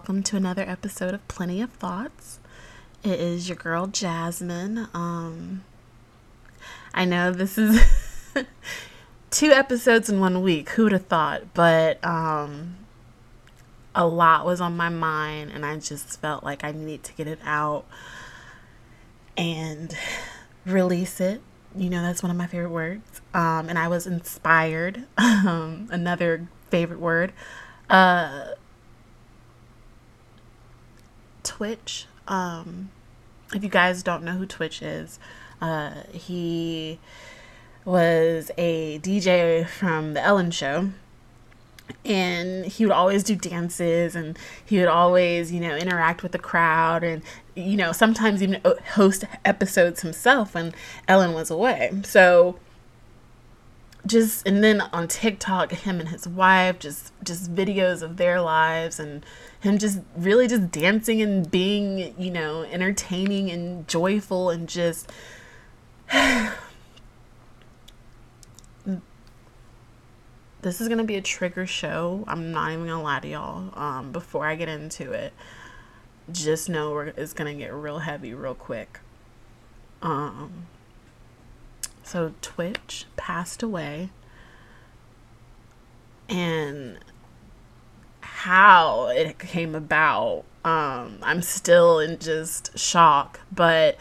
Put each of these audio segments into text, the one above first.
Welcome to another episode of Plenty of Thoughts. It is your girl Jasmine. Um, I know this is two episodes in one week. Who would have thought? But um, a lot was on my mind, and I just felt like I needed to get it out and release it. You know, that's one of my favorite words. Um, and I was inspired. Um, another favorite word. Uh, Twitch. Um, if you guys don't know who Twitch is, uh, he was a DJ from The Ellen Show. And he would always do dances and he would always, you know, interact with the crowd and, you know, sometimes even host episodes himself when Ellen was away. So, just and then on TikTok, him and his wife just just videos of their lives and him just really just dancing and being, you know, entertaining and joyful and just this is gonna be a trigger show. I'm not even gonna lie to y'all. Um, before I get into it, just know it's gonna get real heavy real quick. Um, so Twitch passed away, and how it came about, um, I'm still in just shock. But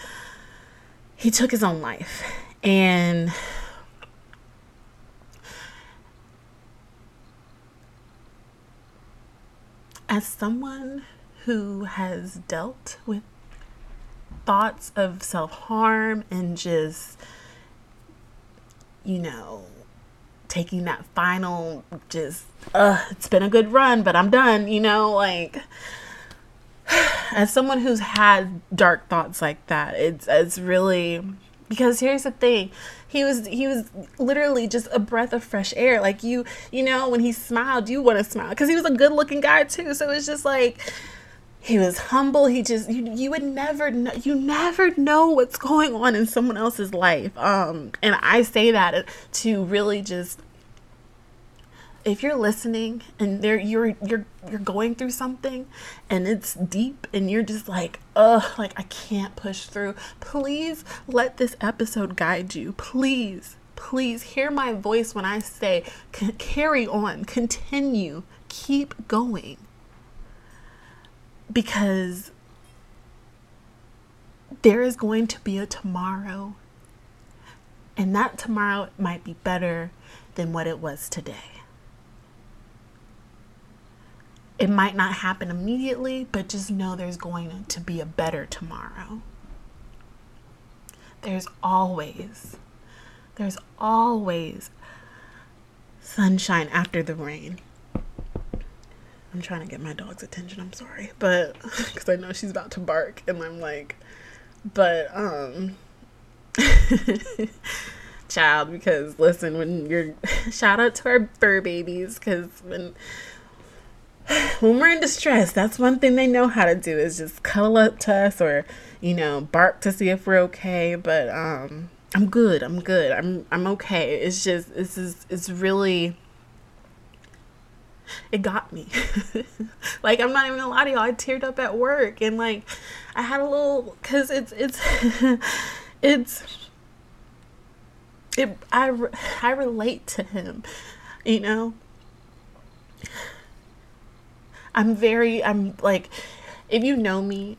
he took his own life, and as someone who has dealt with thoughts of self harm and just, you know, taking that final, just, uh, it's been a good run, but I'm done, you know, like, as someone who's had dark thoughts like that, it's, it's really, because here's the thing he was he was literally just a breath of fresh air like you you know when he smiled you want to smile because he was a good looking guy too so it's just like he was humble. He just you, you would never know you never know what's going on in someone else's life. Um and i say that to really just if you're listening and there you're you're you're going through something and it's deep and you're just like ugh like i can't push through please let this episode guide you. Please please hear my voice when i say carry on. Continue. Keep going because there is going to be a tomorrow and that tomorrow might be better than what it was today it might not happen immediately, but just know there's going to be a better tomorrow. There's always, there's always sunshine after the rain. I'm trying to get my dog's attention. I'm sorry, but because I know she's about to bark, and I'm like, but um, child. Because listen, when you're shout out to our fur babies, because when when we're in distress, that's one thing they know how to do is just cuddle up to us or, you know, bark to see if we're okay. But um, I'm good. I'm good. I'm I'm okay. It's just this is it's really it got me. like I'm not even gonna lie to y'all. I teared up at work and like I had a little because it's it's it's it I I relate to him, you know I'm very, I'm like, if you know me,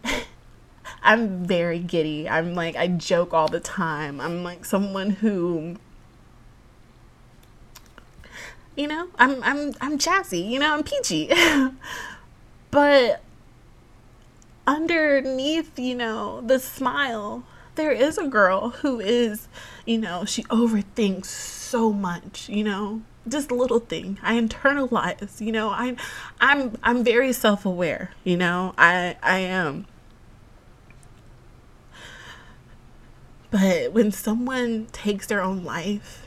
I'm very giddy. I'm like, I joke all the time. I'm like someone who, you know, I'm, I'm, I'm jazzy, you know, I'm peachy. but underneath, you know, the smile, there is a girl who is, you know, she overthinks so much, you know, just little thing. I internalize you know? I'm i'm i'm very self-aware you know? I i am. But when someone takes their own life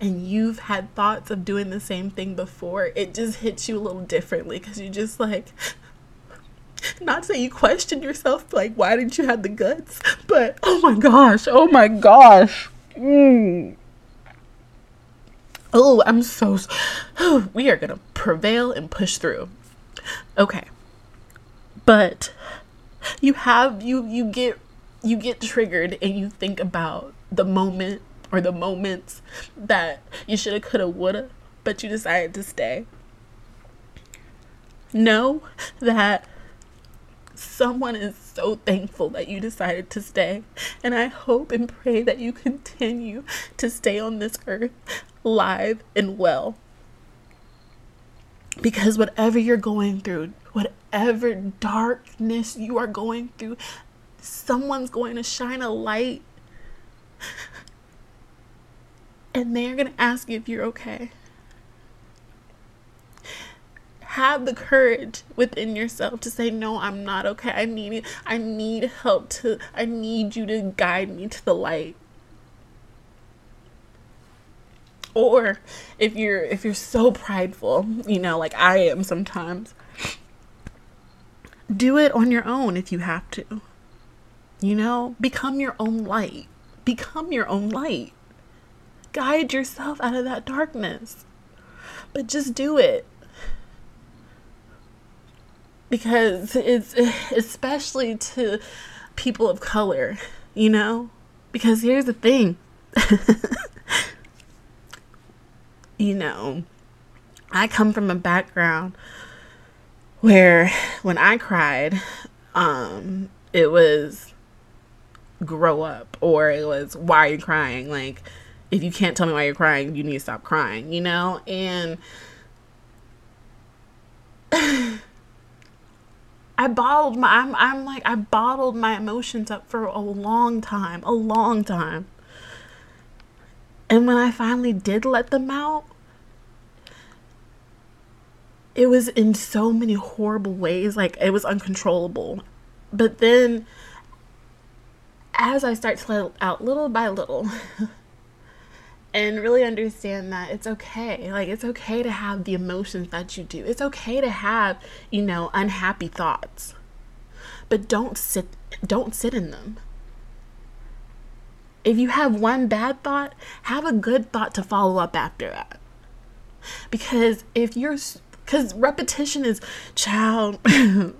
and you've had thoughts of doing the same thing before it just hits you a little differently because you just like not say you question yourself like why didn't you have the guts but oh my gosh oh my gosh mm oh, I'm so, oh, we are going to prevail and push through. Okay. But you have you you get you get triggered and you think about the moment or the moments that you shoulda coulda woulda but you decided to stay. Know that someone is so thankful that you decided to stay and i hope and pray that you continue to stay on this earth live and well. Because whatever you're going through whatever darkness you are going through someone's going to shine a light and they're going to ask you if you're okay. Have the courage within yourself to say, No, I'm not okay. I need I need help to I need you to guide me to the light. Or if you're if you're so prideful, you know, like I am sometimes, do it on your own if you have to. You know, become your own light. Become your own light. Guide yourself out of that darkness. But just do it. Because it's especially to people of color, you know? Because here's the thing. you know, I come from a background where when I cried, um, it was grow up or it was why are you crying like if you can't tell me why you're crying you need to stop crying you know? And I bottled my I'm, I'm like I bottled my emotions up for a long time a long time. And when I finally did let them out it was in so many horrible ways like it was uncontrollable. But then as I start to let out little by little and really understand that it's okay. Like, it's okay to have the emotions that you do. It's okay to have, you know, unhappy thoughts. But don't sit don't sit in them. If you have one bad thought, have a good thought to follow up after that. Because if you're cuz repetition is child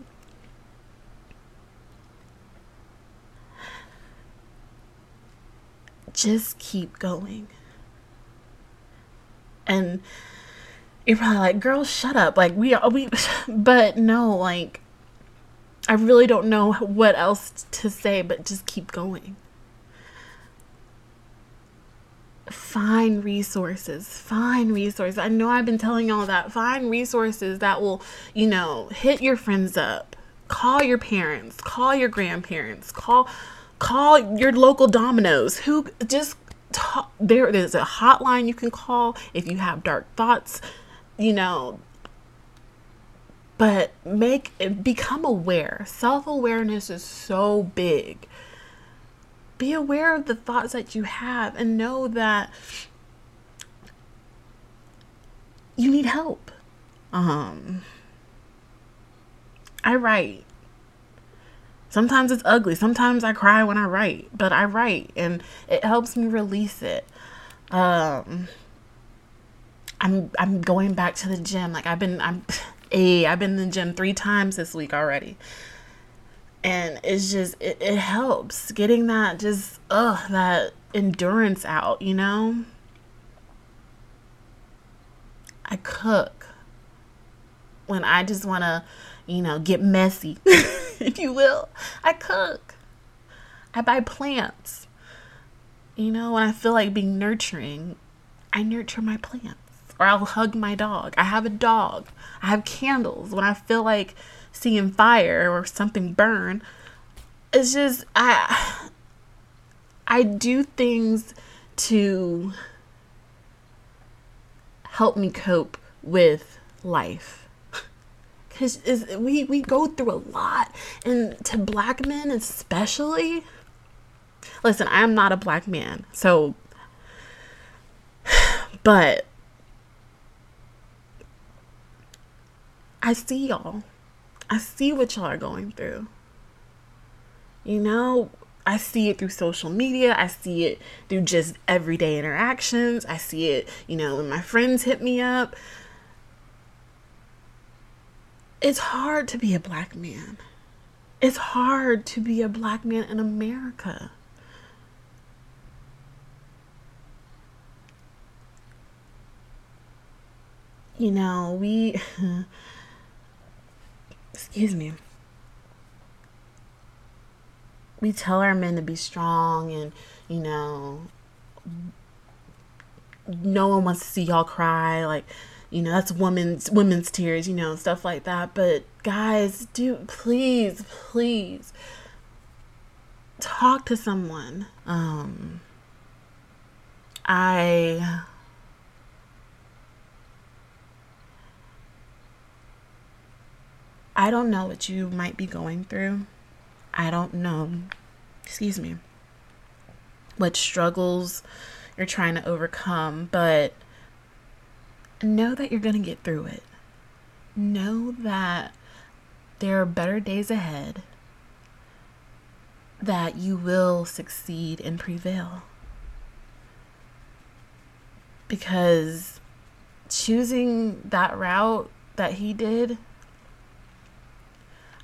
just keep going. And you're probably like, girl, shut up. Like, we are, we, but no, like, I really don't know what else to say, but just keep going. Find resources. Find resources. I know I've been telling y'all that. Find resources that will, you know, hit your friends up. Call your parents. Call your grandparents. Call call your local Domino's. Who just talk, there's a hotline you can call if you have dark thoughts, you know. But make become aware. Self-awareness is so big. Be aware of the thoughts that you have and know that you need help. Um I write Sometimes it's ugly. Sometimes I cry when I write, but I write and it helps me release it. Um I'm I'm going back to the gym. Like I've been I'm hey, I've been in the gym 3 times this week already. And it's just it, it helps getting that just ugh that endurance out, you know? I cook when I just want to, you know, get messy. if you will. I cook. I buy plants. You know, when I feel like being nurturing, I nurture my plants. Or I'll hug my dog. I have a dog. I have candles. When I feel like seeing fire or something burn, it's just I I do things to help me cope with life because we we go through a lot, and to black men especially. Listen, I am not a black man, so, but I see y'all. I see what y'all are going through. You know, I see it through social media. I see it through just everyday interactions. I see it, you know, when my friends hit me up it's hard to be a black man. It's hard to be a black man in America. You know, we. excuse me. We tell our men to be strong and, you know, no one wants to see y'all cry. Like, you know that's women's women's tears you know stuff like that. But guys do please please talk to someone. Um i i don't know what you might be going through. I don't know. Excuse me. What struggles you're trying to overcome but know that you're going to get through it. Know that there are better days ahead, that you will succeed and prevail. Because choosing that route that he did,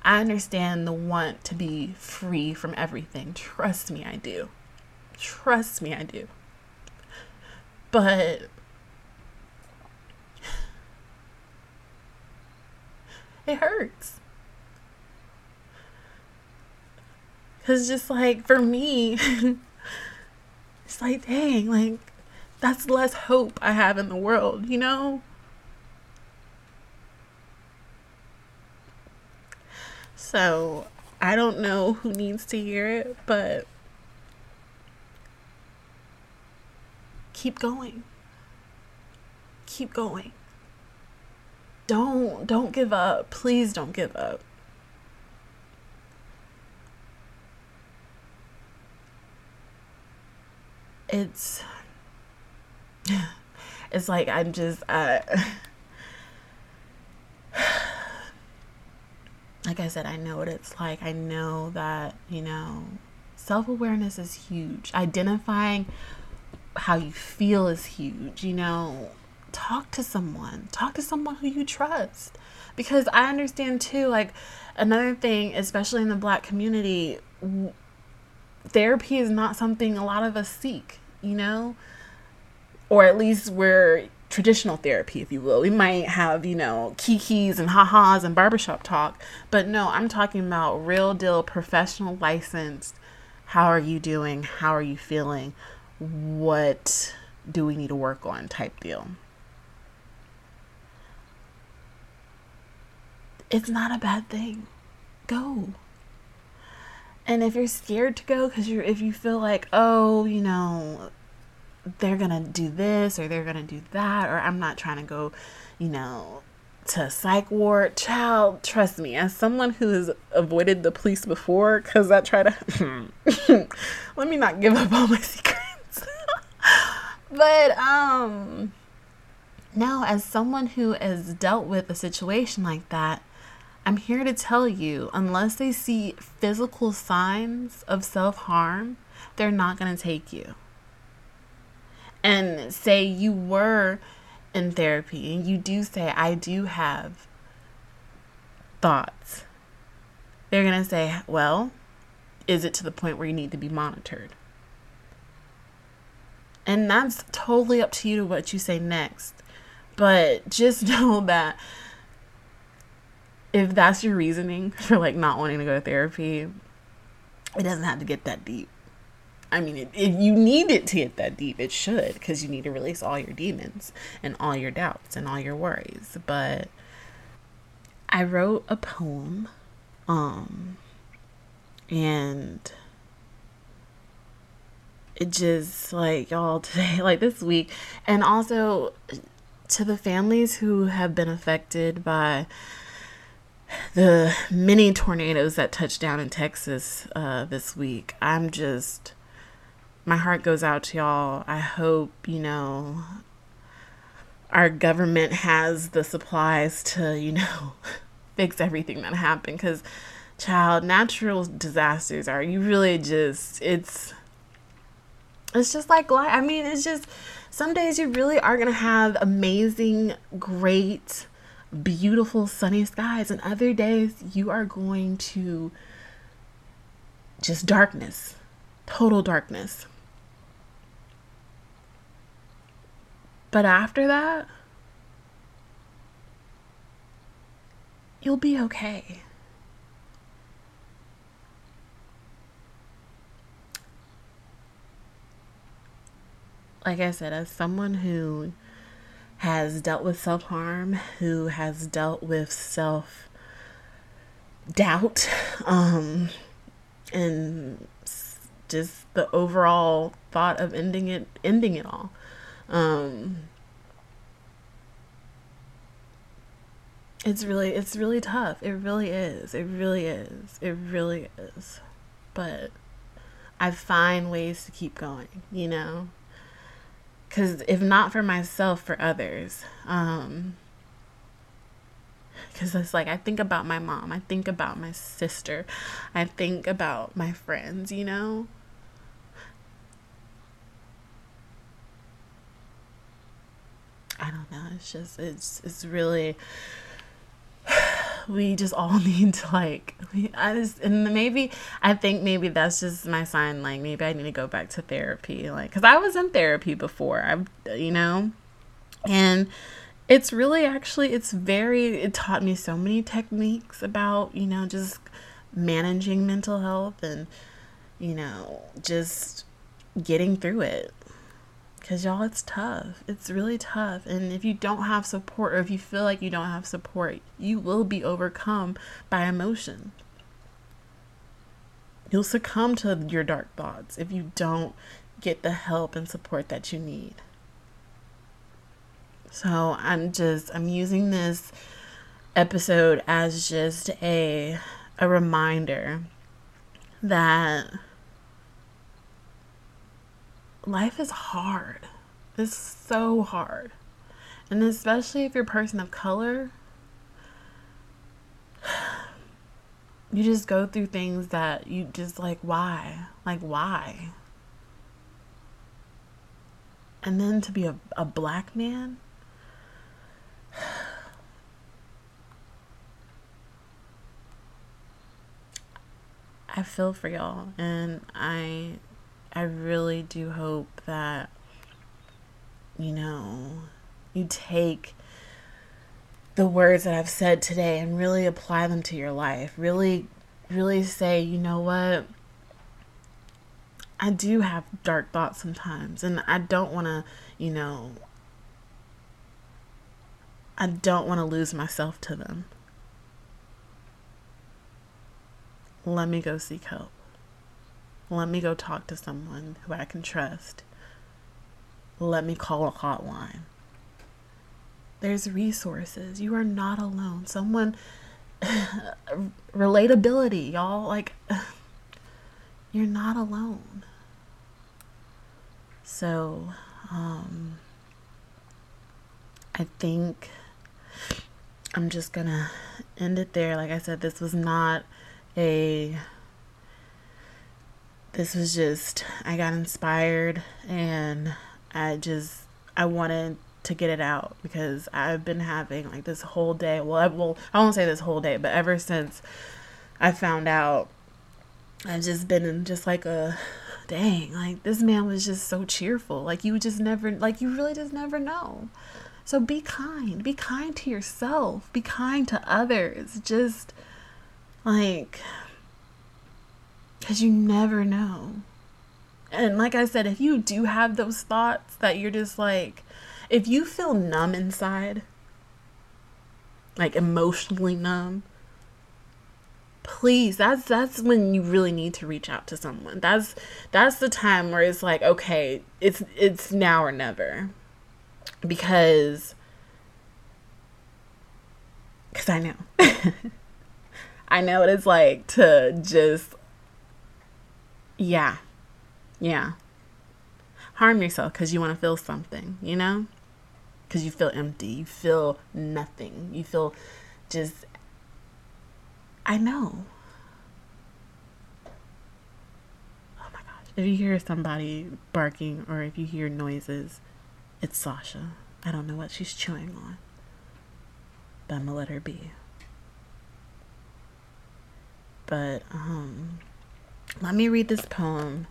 I understand the want to be free from everything. Trust me, I do. Trust me, I do. But it hurts. Cause just like for me, it's like, dang, like that's less hope I have in the world, you know? So I don't know who needs to hear it, but keep going. Keep going don't don't give up. Please don't give up. It's it's like I'm just uh like I said, I know what it's like. I know that, you know, self awareness is huge. Identifying how you feel is huge. You know, talk to someone. Talk to someone who you trust. Because i understand too like another thing especially in the black community therapy is not something a lot of us seek you know? Or at least we're traditional therapy if you will. We might have you know kikis and ha-has and barbershop talk but no i'm talking about real deal professional licensed how are you doing? How are you feeling? What do we need to work on type deal it's not a bad thing. Go. And if you're scared to go because you're if you feel like, oh, you know, they're gonna do this or they're gonna do that, or I'm not trying to go, you know, to psych ward. Child, trust me, as someone who has avoided the police before, because I try to let me not give up all my secrets. but um no, as someone who has dealt with a situation like that, I'm here to tell you unless they see physical signs of self harm, they're not going to take you. And say you were in therapy and you do say, I do have thoughts. They're going to say, Well, is it to the point where you need to be monitored? And that's totally up to you to what you say next. But just know that if that's your reasoning for like not wanting to go to therapy, it doesn't have to get that deep. I mean, it, if you need it to get that deep, it should because you need to release all your demons and all your doubts and all your worries. But I wrote a poem, um, and it just like y'all today, like this week, and also to the families who have been affected by the many tornadoes that touched down in Texas uh, this week. I'm just, my heart goes out to y'all. I hope, you know, our government has the supplies to, you know, fix everything that happened. Because, child, natural disasters are, you really just, it's, it's just like life. I mean, it's just, some days you really are going to have amazing, great, beautiful sunny skies and other days you are going to just darkness total darkness. But after that you'll be okay. Like i said as someone who has dealt with self harm, who has dealt with self doubt, um, and just the overall thought of ending it, ending it all. Um, it's really, it's really tough. It really is. It really is. It really is. But I find ways to keep going, you know? Because if not for myself for others um because it's like i think about my mom i think about my sister i think about my friends you know? I don't know it's just it's it's really we just all need to like I just and maybe I think maybe that's just my sign like maybe I need to go back to therapy like cuz I was in therapy before I you know? And it's really actually it's very it taught me so many techniques about you know just managing mental health and you know just getting through it because y'all, it's tough. It's really tough. And if you don't have support, or if you feel like you don't have support, you will be overcome by emotion. You'll succumb to your dark thoughts if you don't get the help and support that you need. So I'm just, I'm using this episode as just a, a reminder that life is hard. It's so hard. And especially if you're a person of color, you just go through things that you just like, why? Like, why? And then to be a, a black man, I feel for y'all and I I really do hope that, you know, you take the words that I've said today and really apply them to your life. Really, really say, you know what? I do have dark thoughts sometimes, and I don't want to, you know, I don't want to lose myself to them. Let me go seek help. Let me go talk to someone who I can trust. Let me call a hotline. There's resources. You are not alone. Someone, relatability, y'all. Like, you're not alone. So, um, I think I'm just gonna end it there. Like I said, this was not a this was just I got inspired and I just I wanted to get it out because I've been having like this whole day. Well, I, I won't say this whole day, but ever since I found out, I've just been in just like a dang. Like this man was just so cheerful. Like you just never, like you really just never know. So be kind. Be kind to yourself. Be kind to others. Just like because you never know. And like I said, if you do have those thoughts that you're just like, if you feel numb inside, like emotionally numb, please that's that's when you really need to reach out to someone. That's that's the time where it's like okay it's it's now or never. Because because i know. I know what it's like to just yeah. Yeah. Harm yourself because you want to feel something, you know? Because you feel empty. You feel nothing. You feel just. I know. Oh my gosh. If you hear somebody barking or if you hear noises, it's Sasha. I don't know what she's chewing on. then I'm gonna let her be. But um let me read this poem.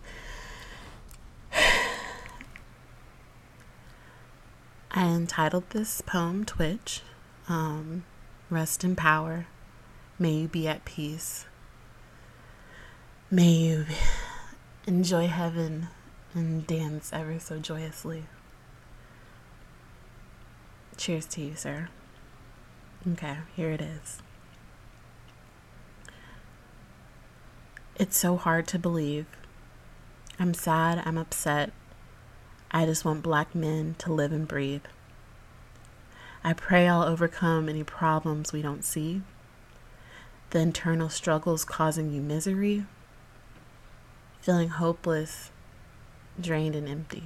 I entitled this poem Twitch. Um, Rest in power. May you be at peace. May you enjoy heaven and dance ever so joyously. Cheers to you, sir. Okay, here it is. It's so hard to believe. I'm sad, I'm upset. I just want black men to live and breathe. I pray I'll overcome any problems we don't see, the internal struggles causing you misery, feeling hopeless, drained, and empty.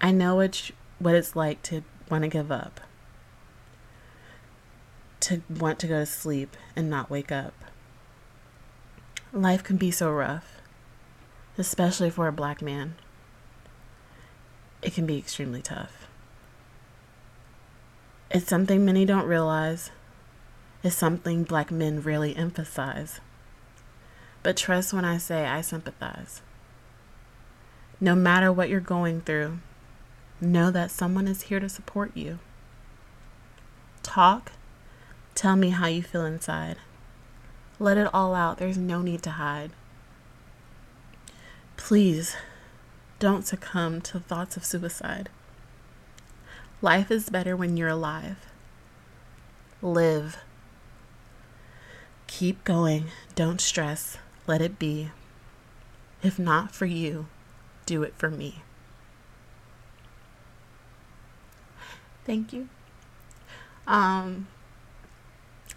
I know it's what it's like to want to give up to want to go to sleep and not wake up. Life can be so rough, especially for a black man. It can be extremely tough. It's something many don't realize. It's something black men really emphasize. But trust when I say I sympathize. No matter what you're going through, know that someone is here to support you. Talk Tell me how you feel inside. Let it all out. There's no need to hide. Please don't succumb to thoughts of suicide. Life is better when you're alive. Live. Keep going. Don't stress. Let it be. If not for you, do it for me. Thank you. Um,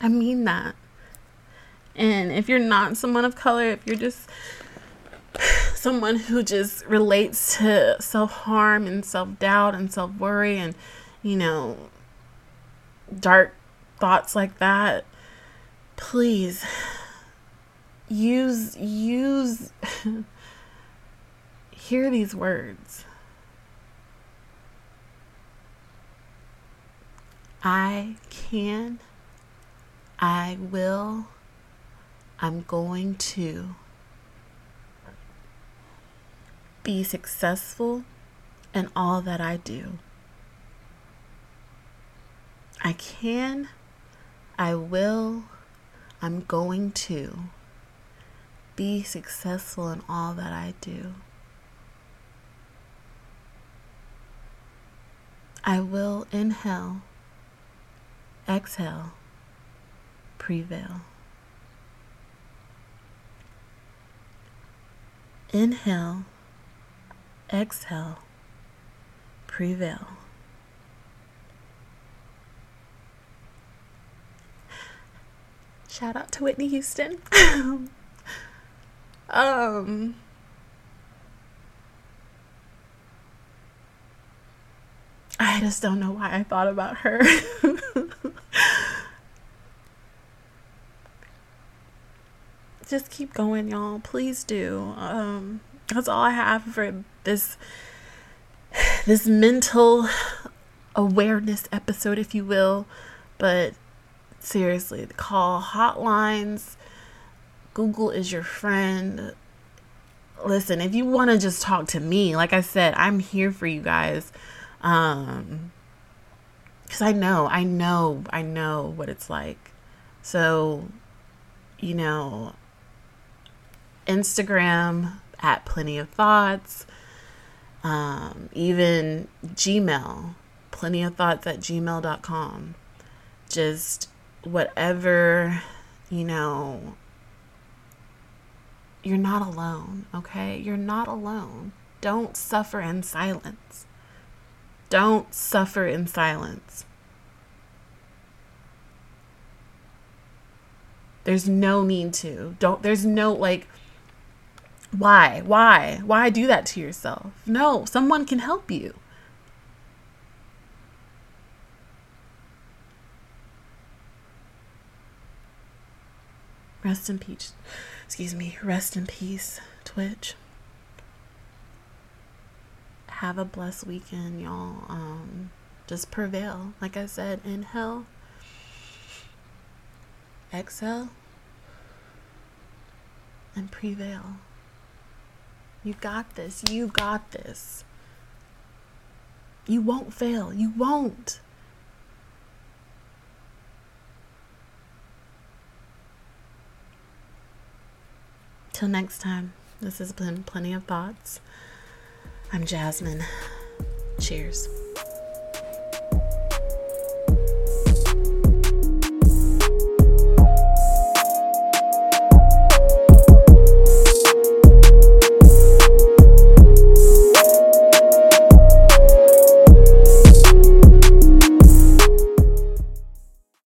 I mean that. And if you're not someone of color, if you're just someone who just relates to self harm and self doubt and self worry and, you know, dark thoughts like that, please use, use, hear these words. I can I will, I'm going to be successful in all that I do. I can, I will, I'm going to be successful in all that I do. I will inhale, exhale, prevail. Inhale, exhale, prevail. Shout out to Whitney Houston. um, I just don't know why I thought about her. just keep going, y'all. Please do. Um, that's all I have for this this mental awareness episode, if you will. But seriously, call hotlines. Google is your friend. Listen, if you want to just talk to me, like I said, I'm here for you guys. Um, because I know, I know, I know what it's like. So, you know, Instagram at Plenty of Thoughts, um, even Gmail, Plenty of Thoughts at gmail.com. Just whatever, you know, you're not alone, okay? You're not alone. Don't suffer in silence. Don't suffer in silence. There's no need to. Don't, there's no like, why? Why? Why do that to yourself? No, someone can help you. Rest in peace. Excuse me. Rest in peace, Twitch. Have a blessed weekend, y'all. Um, Just prevail. Like I said, inhale, exhale, and prevail. You got this. You got this. You won't fail. You won't. Till next time, this has been Plenty of Thoughts. I'm Jasmine. Cheers.